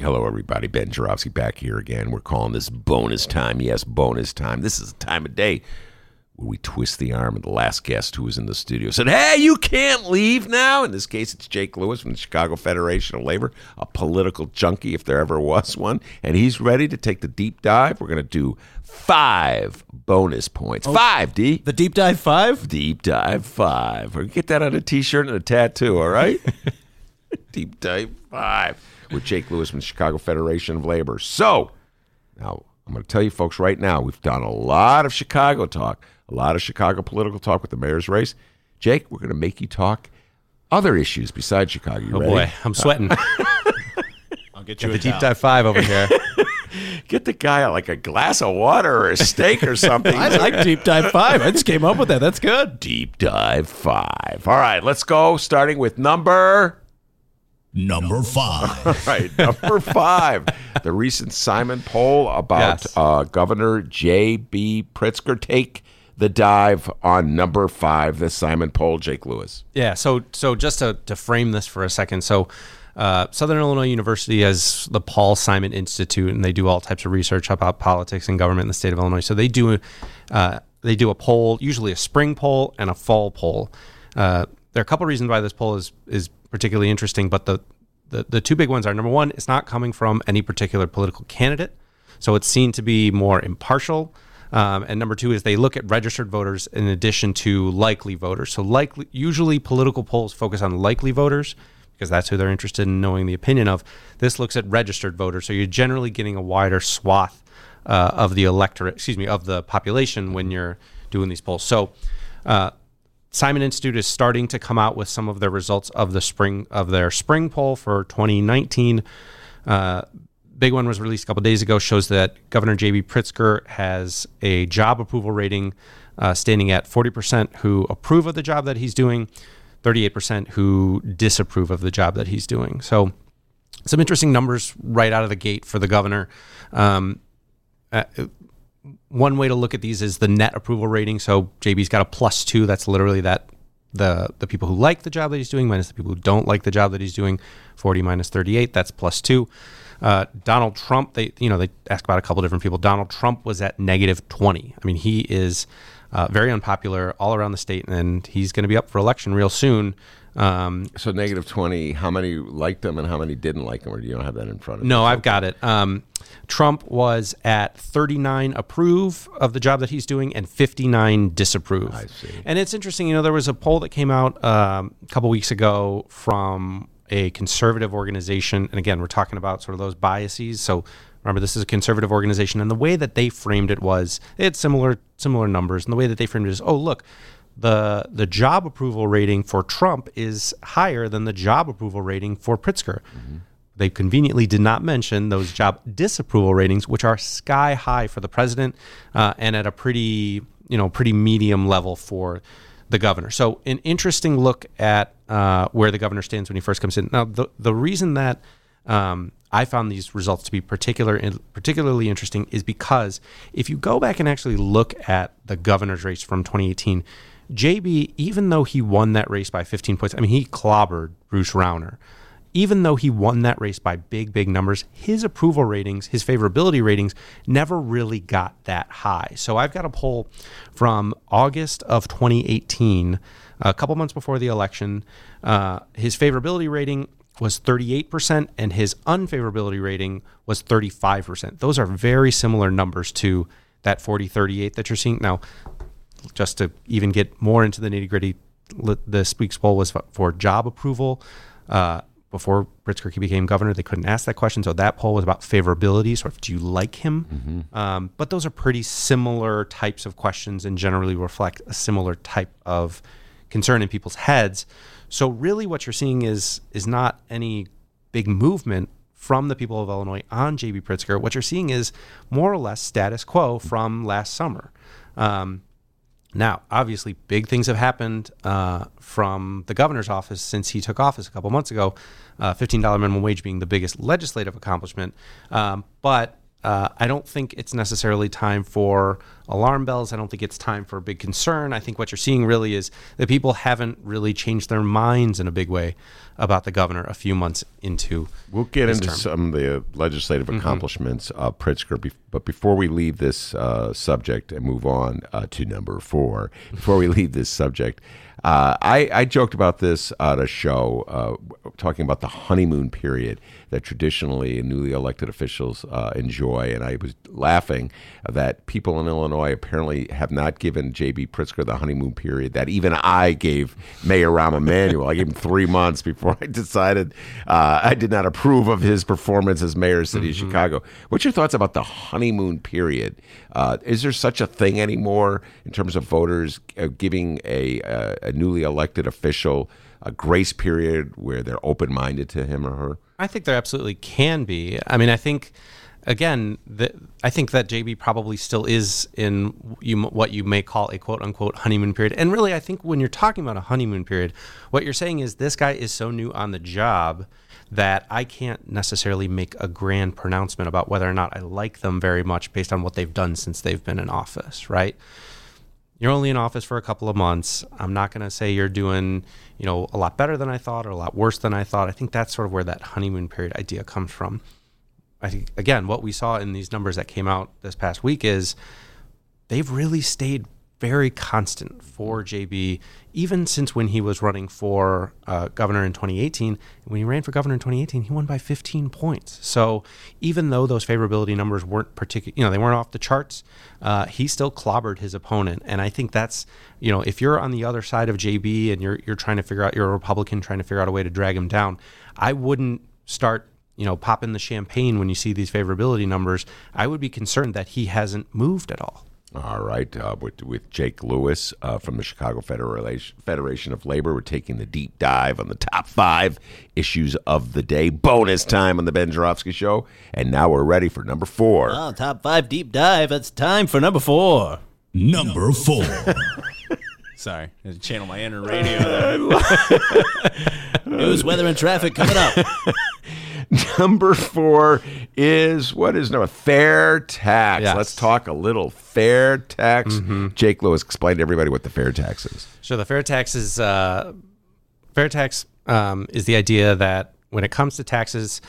Hello, everybody. Ben Joravsky back here again. We're calling this bonus time. Yes, bonus time. This is the time of day where we twist the arm of the last guest who was in the studio. Said, hey, you can't leave now. In this case, it's Jake Lewis from the Chicago Federation of Labor, a political junkie if there ever was one. And he's ready to take the deep dive. We're going to do five bonus points. Oh. five, D. The deep dive five? Deep dive five. Or get that on a t shirt and a tattoo, all right? deep dive five with Jake Lewis from the Chicago Federation of Labor. So, now I'm going to tell you folks right now, we've done a lot of Chicago talk, a lot of Chicago political talk with the mayor's race. Jake, we're going to make you talk other issues besides Chicago. You Oh ready? boy, I'm sweating. I'll get Got you the a deep dive five over here. Get the guy like a glass of water or a steak or something. I like deep dive five. I just came up with that. That's good. Deep dive five. All right, let's go. Starting with number. Number five. All right, number five. the recent Simon poll about Yes. uh, Governor J.B. Pritzker. Take the dive on number five. The Simon poll. Jake Lewis. Yeah. So so just to to frame this for a second, so. Uh, Southern Illinois University has the Paul Simon Institute, and they do all types of research about politics and government in the state of Illinois. So they do, uh, they do a poll, usually a spring poll and a fall poll. Uh, there are a couple reasons why this poll is is particularly interesting, but the, the the two big ones are number one, it's not coming from any particular political candidate, so it's seen to be more impartial. Um, and number two is they look at registered voters in addition to likely voters. So likely, usually political polls focus on likely voters because that's who they're interested in knowing the opinion of. This looks at registered voters, so you're generally getting a wider swath uh, of the electorate, excuse me, of the population when you're doing these polls. So. Uh, Simon Institute is starting to come out with some of their results of the spring of their spring poll for 2019. Uh, big one was released a couple days ago. Shows that Governor J.B. Pritzker has a job approval rating uh, standing at 40% who approve of the job that he's doing, 38% who disapprove of the job that he's doing. So, some interesting numbers right out of the gate for the governor. Um, uh, one way to look at these is the net approval rating. So JB's got a plus two. That's literally that the the people who like the job that he's doing minus the people who don't like the job that he's doing. Forty minus thirty eight. That's plus two. Uh, Donald Trump. They you know they asked about a couple different people. Donald Trump was at negative twenty. I mean he is uh, very unpopular all around the state, and he's going to be up for election real soon. Um, So negative twenty. How many liked them and how many didn't like them, or do you don't have that in front of you? No, I've got it. Um, Trump was at 39 approve of the job that he's doing and 59 disapprove. I see. And it's interesting, you know, there was a poll that came out um, a couple weeks ago from a conservative organization. And again, we're talking about sort of those biases. So remember, this is a conservative organization. And the way that they framed it was they had similar, similar numbers. And the way that they framed it is, oh, look, the the job approval rating for Trump is higher than the job approval rating for Pritzker. They conveniently did not mention those job disapproval ratings, which are sky high for the president uh, and at a pretty you know pretty medium level for the governor. So an interesting look at uh, where the governor stands when he first comes in. Now the the reason that um, I found these results to be particular particularly interesting is because if you go back and actually look at the governor's race from 2018, JB, even though he won that race by 15 points, I mean he clobbered Bruce Rauner. Even though he won that race by big, big numbers, his approval ratings, his favorability ratings, never really got that high. So I've got a poll from August of 2018, a couple months before the election. Uh, his favorability rating was 38% and his unfavorability rating was 35%. Those are very similar numbers to that 40 38 that you're seeing. Now, just to even get more into the nitty gritty, the Speaks poll was for job approval. Uh, before Pritzker became governor, they couldn't ask that question. So that poll was about favorability, sort of, do you like him? Um, but those are pretty similar types of questions and generally reflect a similar type of concern in people's heads. So really, what you're seeing is is not any big movement from the people of Illinois on J.B. Pritzker, what you're seeing is more or less status quo from last summer. Um, now, obviously, big things have happened uh, from the governor's office since he took office a couple months ago. Uh, $15 minimum wage being the biggest legislative accomplishment. Um, but uh, I don't think it's necessarily time for alarm bells. I don't think it's time for a big concern. I think what you're seeing really is that people haven't really changed their minds in a big way about the governor a few months into. We'll get into term. some of the legislative accomplishments of Pritzker, bef- but before we leave this uh, subject and move on uh, to number four, before we leave this subject, uh, I, I joked about this at a show uh, talking about the honeymoon period that traditionally newly elected officials uh, enjoy, and I was laughing that people in Illinois apparently have not given J.B. Pritzker the honeymoon period that even I gave Mayor Rahm Emanuel. I gave him three months before I decided uh, I did not approve of his performance as mayor of the city of Chicago. What's your thoughts about the honeymoon period? Uh, is there such a thing anymore in terms of voters uh, giving a, uh, a newly elected official a grace period where they're open minded to him or her? I think there absolutely can be. I mean, I think again, the, I think that JB probably still is in you, what you may call a quote unquote honeymoon period. And really, I think when you're talking about a honeymoon period, what you're saying is this guy is so new on the job that I can't necessarily make a grand pronouncement about whether or not I like them very much based on what they've done since they've been in office, right? You're only in office for a couple of months. I'm not going to say you're doing, you know, a lot better than I thought or a lot worse than I thought. I think that's sort of where that honeymoon period idea comes from. I think again, what we saw in these numbers that came out this past week is they've really stayed very constant for JB, even since when he was running for uh, governor in 2018. When he ran for governor in 2018, he won by 15 points. So even though those favorability numbers weren't particular, you know, they weren't off the charts, uh, he still clobbered his opponent. And I think that's, you know, if you're on the other side of JB and you're you're trying to figure out, you're a Republican trying to figure out a way to drag him down, I wouldn't start you know, popping the champagne when you see these favorability numbers, I would be concerned that he hasn't moved at all. All right, uh, with, with Jake Lewis uh, from the Chicago Federation, Federation of Labor, we're taking the deep dive on the top five issues of the day. Bonus time on the Ben Joravsky Show, and now we're ready for number four. Oh, top five deep dive. It's time for number four. Number four. Sorry, I had to channel my inner radio. there. News, weather, and traffic coming up. Number four is what is no fair tax. Yes. Let's talk a little fair tax. Jake Lewis explained to everybody what the fair tax is. So the fair tax is uh, fair tax um, is the idea that when it comes to taxes,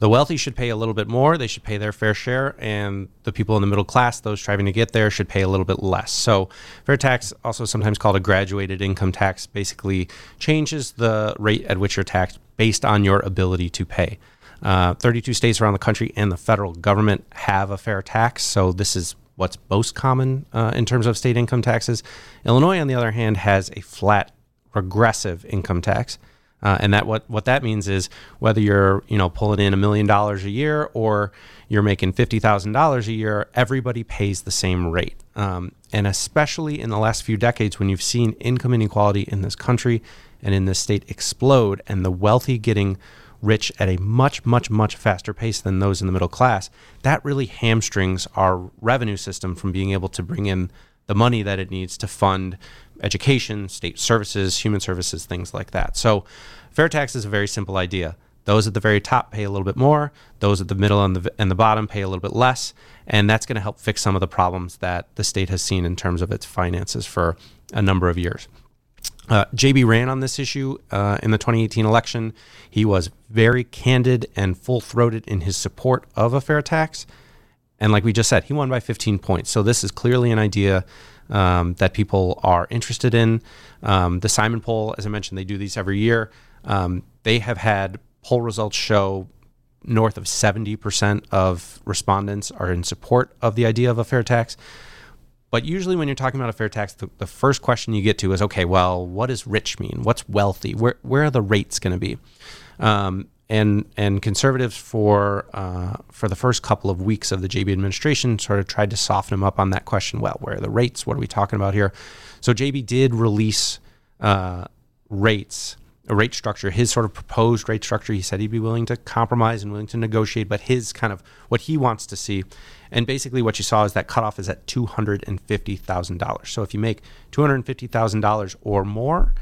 the wealthy should pay a little bit more. They should pay their fair share, and the people in the middle class, those striving to get there, should pay a little bit less. So fair tax, also sometimes called a graduated income tax, basically changes the rate at which you're taxed based on your ability to pay. Uh, 32 states around the country and the federal government have a fair tax. So this is what's most common uh, in terms of state income taxes. Illinois, on the other hand, has a flat regressive income tax. Uh, and that what, what that means is whether you're you know pulling in a million dollars a year or you're making fifty thousand dollars a year, everybody pays the same rate. Um, and especially in the last few decades, when you've seen income inequality in this country and in this state explode, and the wealthy getting rich at a much, much, much faster pace than those in the middle class, that really hamstrings our revenue system from being able to bring in the money that it needs to fund education, state services, human services, things like that. So, fair tax is a very simple idea. Those at the very top pay a little bit more. Those at the middle and the and the bottom pay a little bit less, and that's going to help fix some of the problems that the state has seen in terms of its finances for a number of years. Uh, JB ran on this issue uh, in the 2018 election. He was very candid and full throated in his support of a fair tax. And like we just said, he won by 15 points. So this is clearly an idea um, that people are interested in. Um, the Simon poll, as I mentioned, they do these every year. Um, they have had poll results show north of 70% of respondents are in support of the idea of a fair tax. But usually, when you're talking about a fair tax, the, the first question you get to is, okay, well, what does rich mean? What's wealthy? Where where are the rates going to be? Um, and and conservatives for uh, for the first couple of weeks of the JB administration sort of tried to soften them up on that question. Well, where are the rates? What are we talking about here? So JB did release uh, rates a rate structure, his sort of proposed rate structure. He said he'd be willing to compromise and willing to negotiate, but his kind of what he wants to see. And basically, what you saw is that cutoff is at two hundred and fifty thousand dollars. So if you make two hundred and fifty thousand dollars or more,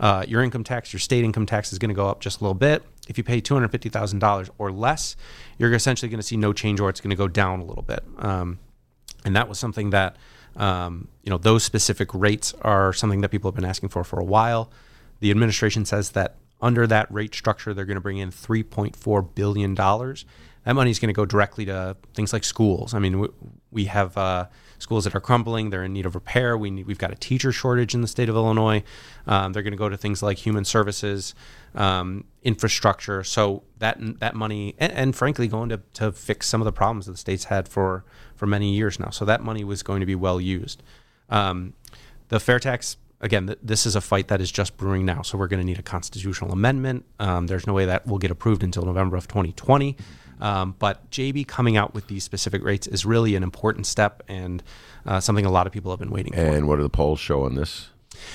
uh, your income tax, your state income tax is going to go up just a little bit. If you pay two hundred fifty thousand dollars or less, you're essentially going to see no change, or it's going to go down a little bit. Um, and that was something that um, you know those specific rates are something that people have been asking for for a while. The administration says that under that rate structure, they're going to bring in 3.4 billion dollars. That money is going to go directly to things like schools. I mean, we, we have uh, schools that are crumbling; they're in need of repair. We need, we've got a teacher shortage in the state of Illinois. Um, they're going to go to things like human services, um, infrastructure. So that that money, and, and frankly, going to, to fix some of the problems that the state's had for for many years now. So that money was going to be well used. Um, the fair tax again, th- this is a fight that is just brewing now. So we're going to need a constitutional amendment. Um, there's no way that will get approved until November of 2020. Um, but JB coming out with these specific rates is really an important step and uh, something a lot of people have been waiting for. And what do the polls show on this?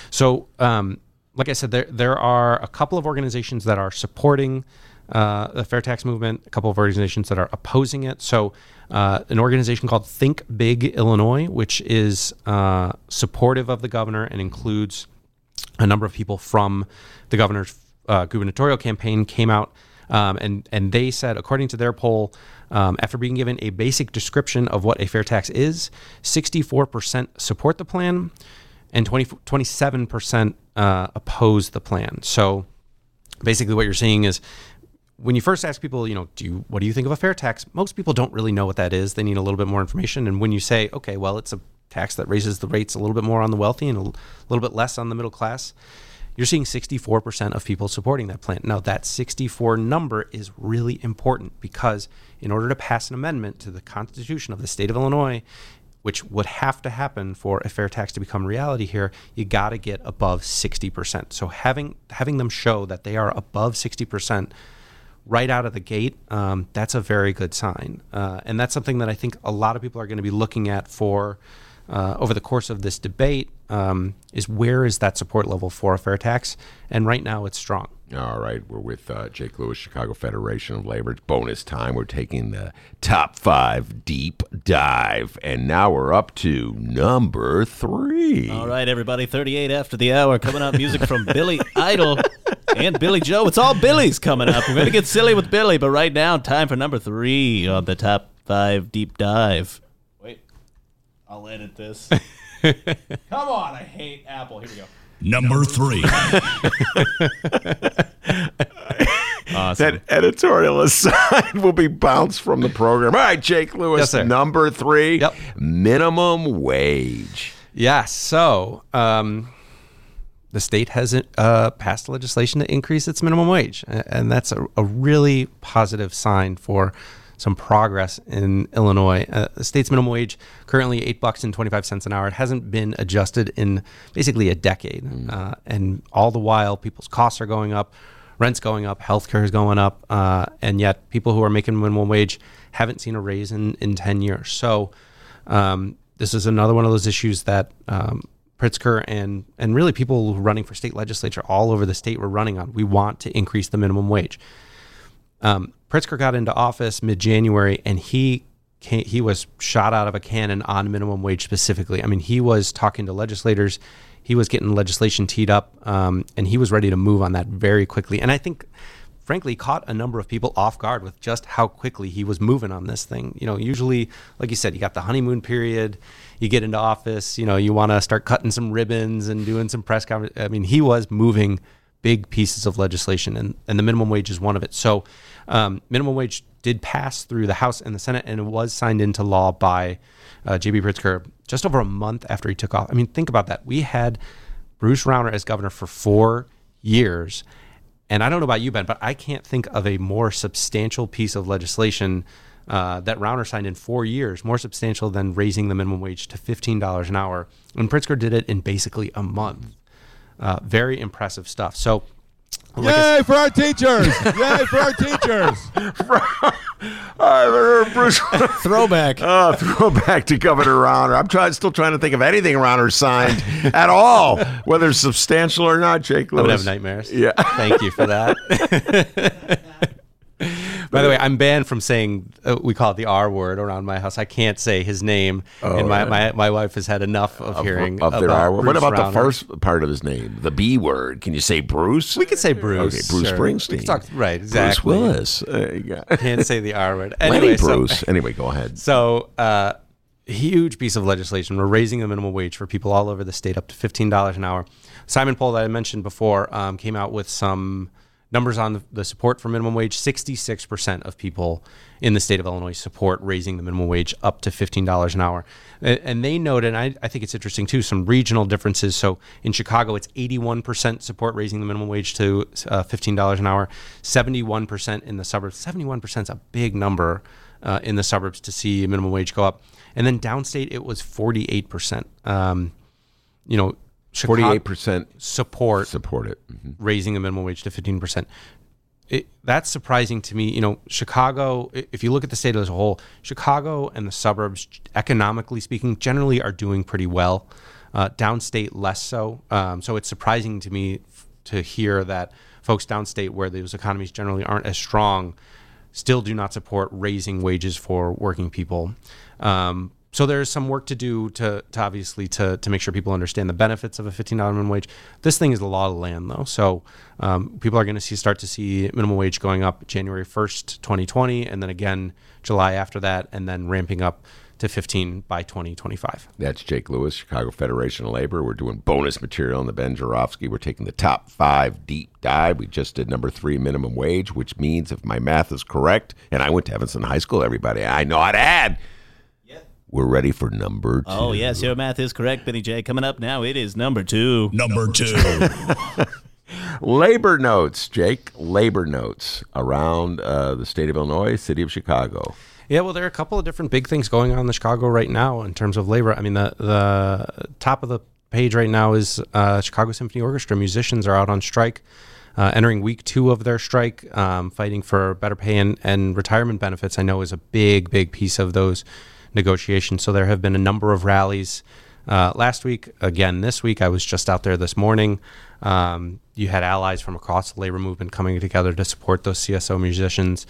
So, um, like I said, there there are a couple of organizations that are supporting uh, the fair tax movement, a couple of organizations that are opposing it. So, uh, an organization called Think Big Illinois, which is uh, supportive of the governor and includes a number of people from the governor's uh, gubernatorial campaign, came out um, and and they said, according to their poll, um, after being given a basic description of what a fair tax is, 64% support the plan, and 20, 27% uh, oppose the plan. So basically, what you're seeing is when you first ask people, you know, do you, what do you think of a fair tax? Most people don't really know what that is. They need a little bit more information. And when you say, okay, well, it's a tax that raises the rates a little bit more on the wealthy and a little bit less on the middle class, you're seeing 64% of people supporting that plan. Now, that 64 number is really important because in order to pass an amendment to the Constitution of the state of Illinois, which would have to happen for a fair tax to become reality here, you got to get above 60%. So having having them show that they are above 60% right out of the gate, um, that's a very good sign. Uh, and that's something that I think a lot of people are going to be looking at for uh, over the course of this debate um, is where is that support level for a fair tax? And right now it's strong. All right, we're with uh, Jake Lewis, Chicago Federation of Labor. It's bonus time. We're taking the top five deep dive, and now we're up to number three. All right, everybody, 38 after the hour. Coming up, music from Billy Idol and Billy Joe. It's all Billy's coming up. We're going to get silly with Billy, but right now, time for number three on the top five deep dive. Wait, I'll edit this. Come on, I hate Apple. Here we go. Number three. That editorial aside will be bounced from the program. All right, Jake Lewis, Yes, sir. number three, Yep. minimum wage. Yeah. So um, the state hasn't uh, passed legislation to increase its minimum wage, a- and that's a, a really positive sign for some progress in Illinois. Uh, the state's minimum wage currently eight bucks and twenty five cents an hour. It hasn't been adjusted in basically a decade, uh, and all the while people's costs are going up, rent's going up, healthcare is going up, uh, and yet people who are making minimum wage haven't seen a raise in in ten years. So. Um, this is another one of those issues that um, Pritzker and and really people running for state legislature all over the state were running on. We want to increase the minimum wage. Um, Pritzker got into office mid January, and he came, he was shot out of a cannon on minimum wage specifically. I mean, he was talking to legislators, he was getting legislation teed up, um, and he was ready to move on that very quickly. And I think frankly caught a number of people off guard with just how quickly he was moving on this thing. You know, usually, like you said, you got the honeymoon period, you get into office, you know, you want to start cutting some ribbons and doing some press. I mean, he was moving big pieces of legislation, and, and the minimum wage is one of it. So, um, minimum wage did pass through the House and the Senate, and it was signed into law by uh, J.B. Pritzker just over a month after he took off. I mean, think about that. We had Bruce Rauner as governor for four years. And I don't know about you, Ben, but I can't think of a more substantial piece of legislation uh, that Rauner signed in four years, more substantial than raising the minimum wage to $15 an hour. And Pritzker did it in basically a month. Uh, very impressive stuff. So, like I Yay for our teachers! Yay for our teachers! I've Bruce? Throwback. Oh, throwback to Governor Rauner. I'm trying, still trying to think of anything Rauner signed at all, whether it's substantial or not. Jake I'm gonna have nightmares. Yeah. Thank you for that. By the way, I'm banned from saying uh, we call it the R word around my house. I can't say his name, and my, yeah. my, my wife has had enough of, hearing Of their R word. What about Rauner. the first part of his name, the B word? Can you say Bruce? We could say Bruce. Okay, Bruce sure. Springsteen. Talk, right, exactly. Bruce Willis. You go. Can't say the R word. Lenny Anyway, so- Bruce. anyway, go ahead. So, uh, huge piece of legislation. We're raising the minimum wage for people all over the state up to fifteen dollars an hour. Simon Poll that I mentioned before um, came out with some numbers on the, support for minimum wage. Sixty-six percent of people in the state of Illinois support raising the minimum wage up to fifteen dollars an hour. And, they noted, and I, think it's interesting too, some regional differences. So in Chicago, it's eighty-one percent support raising the minimum wage to uh, fifteen dollars an hour. Seventy-one percent in the suburbs. Seventy-one percent is a big number uh, in the suburbs to see minimum wage go up. And then downstate, it was 48%. Um, you know, Forty-eight percent support support it. Mhm. raising the minimum wage to 15%. That's surprising to me. You know, Chicago, if you look at the state as a whole, Chicago and the suburbs, economically speaking, generally are doing pretty well. Uh, downstate, less so. Um, so it's surprising to me f- to hear that folks downstate, where those economies generally aren't as strong, still do not support raising wages for working people. Um, so there's some work to do to, to obviously to, to make sure people understand the benefits of a $15 minimum wage. This thing is the law of land though. So um, people are going to see start to see minimum wage going up January 1st, 2020, and then again July after that, and then ramping up to 15 by 2025. That's Jake Lewis, Chicago Federation of Labor. We're doing bonus material on the Ben Joravsky. We're taking the top five deep dive. We just did number three minimum wage, which means if my math is correct, and I went to Evanston High School, everybody, I know how to add. We're ready for number two. Oh, yes, your math is correct, Benny J. Coming up now, it is number two. Number two. Labor notes, Jake. Labor notes around uh, the state of Illinois, city of Chicago. Yeah, well, there are a couple of different big things going on in Chicago right now in terms of labor. I mean, the the top of the page right now is uh, Chicago Symphony Orchestra musicians are out on strike, uh, entering week two of their strike, um, fighting for better pay and, and retirement benefits. I know is a big, big piece of those negotiations. So there have been a number of rallies. Uh, last week, again this week, I was just out there this morning. Um, you had allies from across the labor movement coming together to support those CSO musicians.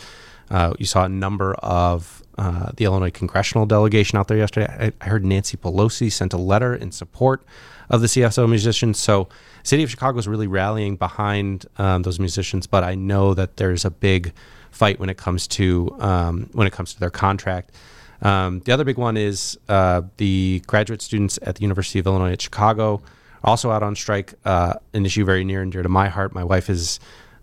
Uh, you saw a number of uh, the Illinois congressional delegation out there yesterday. I, I heard Nancy Pelosi sent a letter in support of the CSO musicians. So, city of Chicago is really rallying behind um, those musicians. But I know that there's a big fight when it comes to um, when it comes to their contract. Um, the other big one is uh, the graduate students at the University of Illinois at Chicago are also out on strike. Uh, an issue very near and dear to my heart. My wife is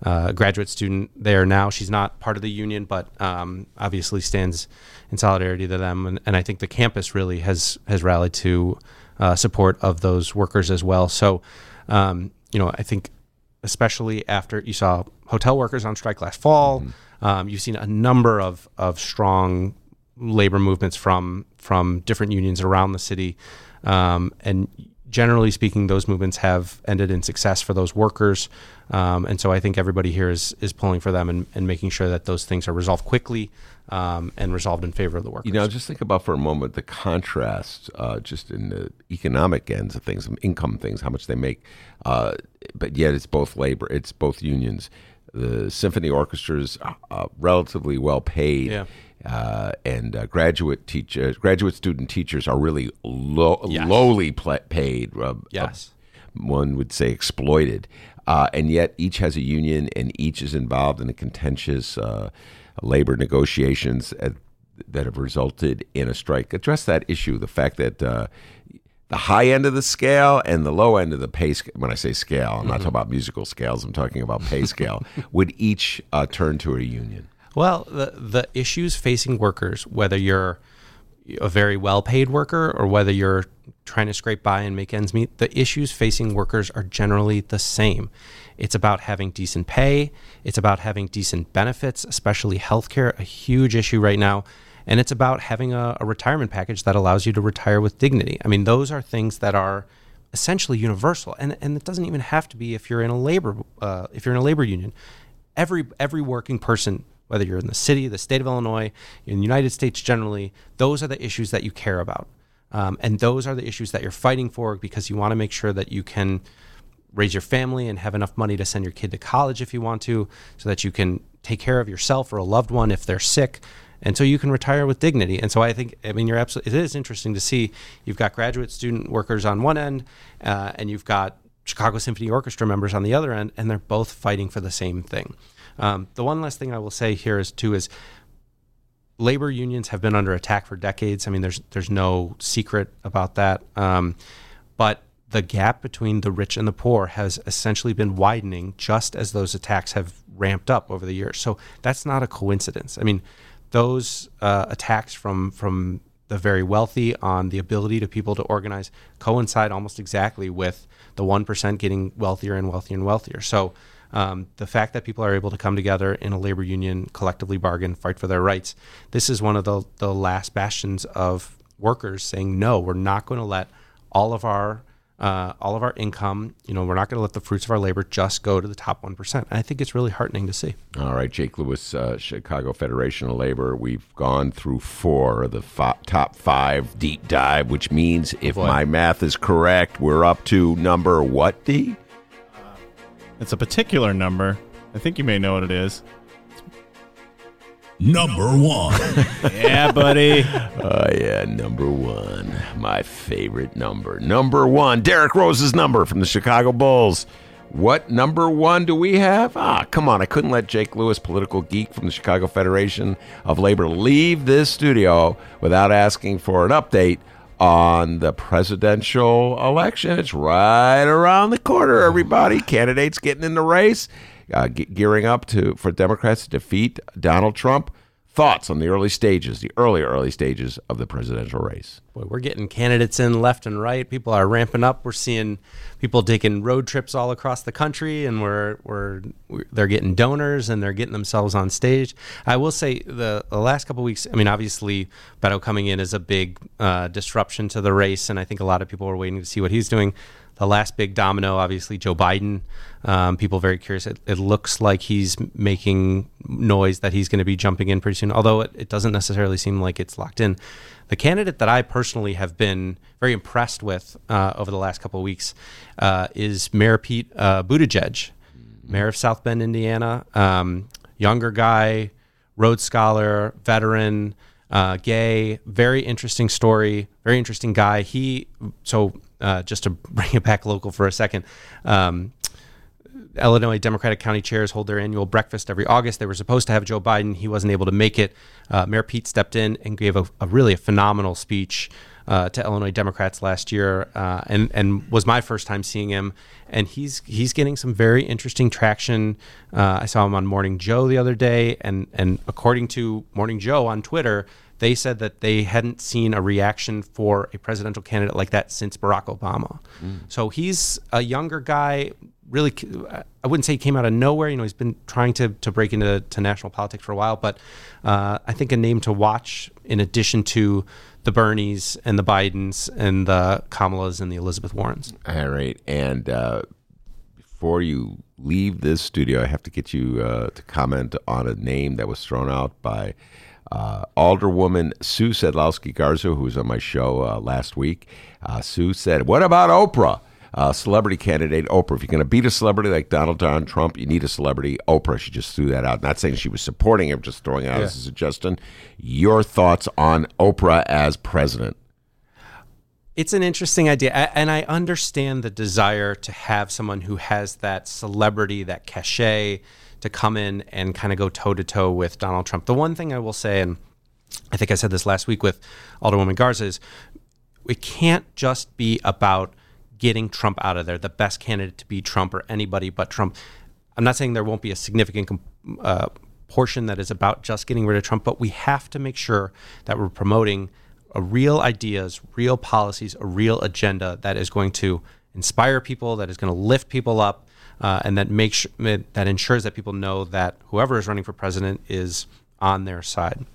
uh, a graduate student there now. She's not part of the union, but um, obviously stands in solidarity to them. And, and I think the campus really has has rallied to uh, support of those workers as well. So, um, you know, I think especially after you saw hotel workers on strike last fall, um, you've seen a number of of strong labor movements from from different unions around the city, um, and generally speaking, those movements have ended in success for those workers. Um, and so I think everybody here is is pulling for them and, and making sure that those things are resolved quickly um, and resolved in favor of the workers. You know, just think about for a moment the contrast, uh, just in the economic ends of things, income things, how much they make, uh, but yet it's both labor, it's both unions. The symphony orchestras are uh, relatively well paid. Yeah. Uh, and uh, graduate teachers, graduate student teachers are really low, Yes. lowly pla paid. Uh, Yes. one would say exploited. Uh, and yet each has a union and each is involved in a contentious uh, labor negotiations at, that have resulted in a strike. Address that issue, the fact that uh, the high end of the scale and the low end of the pay scale, when I say scale, I'm not talking about musical scales, I'm talking about pay scale, would each uh, turn to a union. Well, the the issues facing workers, whether you're a very well paid worker or whether you're trying to scrape by and make ends meet, the issues facing workers are generally the same. It's about having decent pay, it's about having decent benefits, especially healthcare, a huge issue right now. And it's about having a, a retirement package that allows you to retire with dignity. I mean, those are things that are essentially universal, and and it doesn't even have to be if you're in a labor uh, if you're in a labor union. Every every working person whether you're in the city, the state of Illinois, in the United States generally, those are the issues that you care about. Um, and those are the issues that you're fighting for because you want to make sure that you can raise your family and have enough money to send your kid to college if you want to, so that you can take care of yourself or a loved one if they're sick, and so you can retire with dignity. And so I think, I mean, you're absolutely. It is interesting to see you've got graduate student workers on one end, uh, and you've got Chicago Symphony Orchestra members on the other end, and they're both fighting for the same thing. Um, the one last thing I will say here is too is labor unions have been under attack for decades. I mean, there's there's no secret about that. Um, but the gap between the rich and the poor has essentially been widening just as those attacks have ramped up over the years. So that's not a coincidence. I mean, those uh, attacks from from the very wealthy on the ability to people to organize coincide almost exactly with the one percent getting wealthier and wealthier and wealthier. So um, the fact that people are able to come together in a labor union, collectively bargain, fight for their rights, this is one of the, the last bastions of workers saying, no, we're not going to let all of our uh, all of our income, you know, we're not going to let the fruits of our labor just go to the top 1%. And I think it's really heartening to see. All right, Jake Lewis, uh, Chicago Federation of Labor. We've gone through four of the fi- top five deep dive, which means if Boy. my math is correct, we're up to number what, D? It's a particular number. I think you may know what it is. Number one. Yeah, buddy. Oh, yeah, number one. My favorite number. Number one, Derrick Rose's number from the Chicago Bulls. What number one do we have? Ah, come on. I couldn't let Jake Lewis, political geek from the Chicago Federation of Labor, leave this studio without asking for an update on the presidential election. It's right around the corner, everybody. Candidates getting in the race, uh, ge- gearing up to for Democrats to defeat Donald Trump. Thoughts on the early stages, the early, early stages of the presidential race? Boy, we're getting candidates in left and right. People are ramping up. We're seeing people taking road trips all across the country, and we're, we're, we're they're getting donors and they're getting themselves on stage. I will say the, the last couple weeks. I mean, obviously, Beto coming in is a big uh, disruption to the race, and I think a lot of people are waiting to see what he's doing. The last big domino, obviously, Joe Biden. Um, people very curious. It, it looks like he's making noise that he's going to be jumping in pretty soon, although it, it doesn't necessarily seem like it's locked in. The candidate that I personally have been very impressed with uh, over the last couple of weeks uh, is Mayor Pete uh, Buttigieg, mayor of South Bend, Indiana. Um, younger guy, Rhodes Scholar, veteran, uh, gay, very interesting story, very interesting guy. He so uh, just to bring it back local for a second. Um, Illinois Democratic County chairs hold their annual breakfast every August. They were supposed to have Joe Biden. He wasn't able to make it. Uh, Mayor Pete stepped in and gave a, a really a phenomenal speech uh, to Illinois Democrats last year, uh, and and was my first time seeing him. And he's he's getting some very interesting traction. Uh, I saw him on Morning Joe the other day, and and according to Morning Joe on Twitter, they said that they hadn't seen a reaction for a presidential candidate like that since Barack Obama. So he's a younger guy. Really, I wouldn't say he came out of nowhere. You know, he's been trying to, to break into to national politics for a while, but uh, I think a name to watch in addition to the Bernies and the Bidens and the Kamalas and the Elizabeth Warrens. All right. And uh, before you leave this studio, I have to get you uh, to comment on a name that was thrown out by uh, Alderwoman Sue Sadlowski Garza, who was on my show uh, last week. Uh, Sue said, What about Oprah? Uh, celebrity candidate Oprah. If you're going to beat a celebrity like Donald John Trump, you need a celebrity. Oprah. She just threw that out. Not saying she was supporting him, just throwing it out as a suggestion. Your thoughts on Oprah as president? It's an interesting idea, and I understand the desire to have someone who has that celebrity, that cachet, to come in and kind of go toe to toe with Donald Trump. The one thing I will say, and I think I said this last week with Alderwoman Garza, is it can't just be about getting Trump out of there, the best candidate to be Trump or anybody but Trump. I'm not saying there won't be a significant uh, portion that is about just getting rid of Trump, but we have to make sure that we're promoting a real ideas, real policies, a real agenda that is going to inspire people, that is going to lift people up, uh, and that makes that ensures that people know that whoever is running for president is on their side.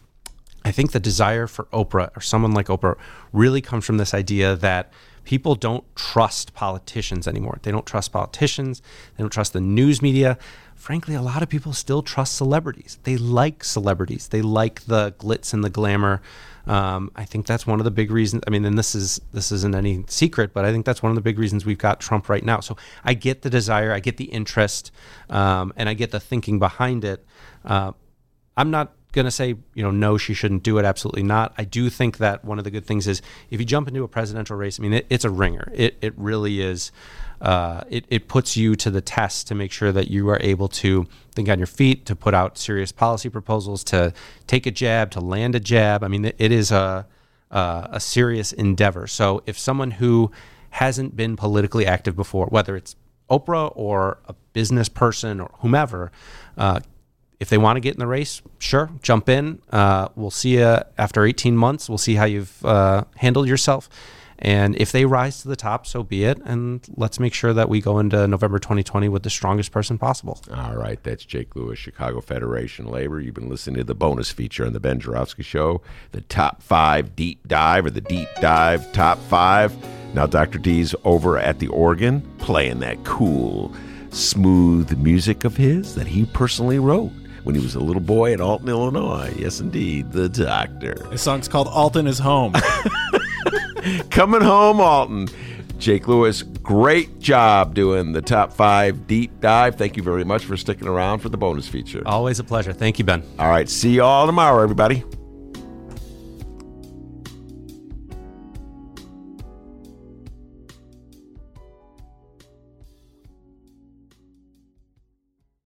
I think the desire for Oprah or someone like Oprah really comes from this idea that people don't trust politicians anymore. They don't trust politicians. They don't trust the news media. frankly, a lot of people still trust celebrities. They like celebrities. They like the glitz and the glamour. Um, I think that's one of the big reasons. I mean, and this is this isn't any secret, but I think that's one of the big reasons we've got Trump right now. So I get the desire, I get the interest, um, and I get the thinking behind it. Uh, I'm not going to say, you know, no, she shouldn't do it. Absolutely not. I do think that one of the good things is if you jump into a presidential race, I mean, it, it's a ringer. It, it really is. Uh, it, it puts you to the test to make sure that you are able to think on your feet, to put out serious policy proposals, to take a jab, to land a jab. I mean, it, it is a, a, a serious endeavor. So if someone who hasn't been politically active before, whether it's Oprah or a business person or whomever, uh, if they want to get in the race, sure, jump in. Uh, we'll see you after 18 months. We'll see how you've uh, handled yourself. And if they rise to the top, so be it. And let's make sure that we go into November 2020 with the strongest person possible. All right, that's Jake Lewis, Chicago Federation Labor. You've been listening to the bonus feature on the Ben Joravsky Show, the top five deep dive or the deep dive top five. Now, Dr. D's over at the organ playing that cool, smooth music of his that he personally wrote when he was a little boy at Alton, Illinois. Yes, indeed, the doctor. This song's called Alton is Home. Coming home, Alton. Jake Lewis, great job doing the top five deep dive. Thank you very much for sticking around for the bonus feature. Always a pleasure. Thank you, Ben. All right, see you all tomorrow, everybody.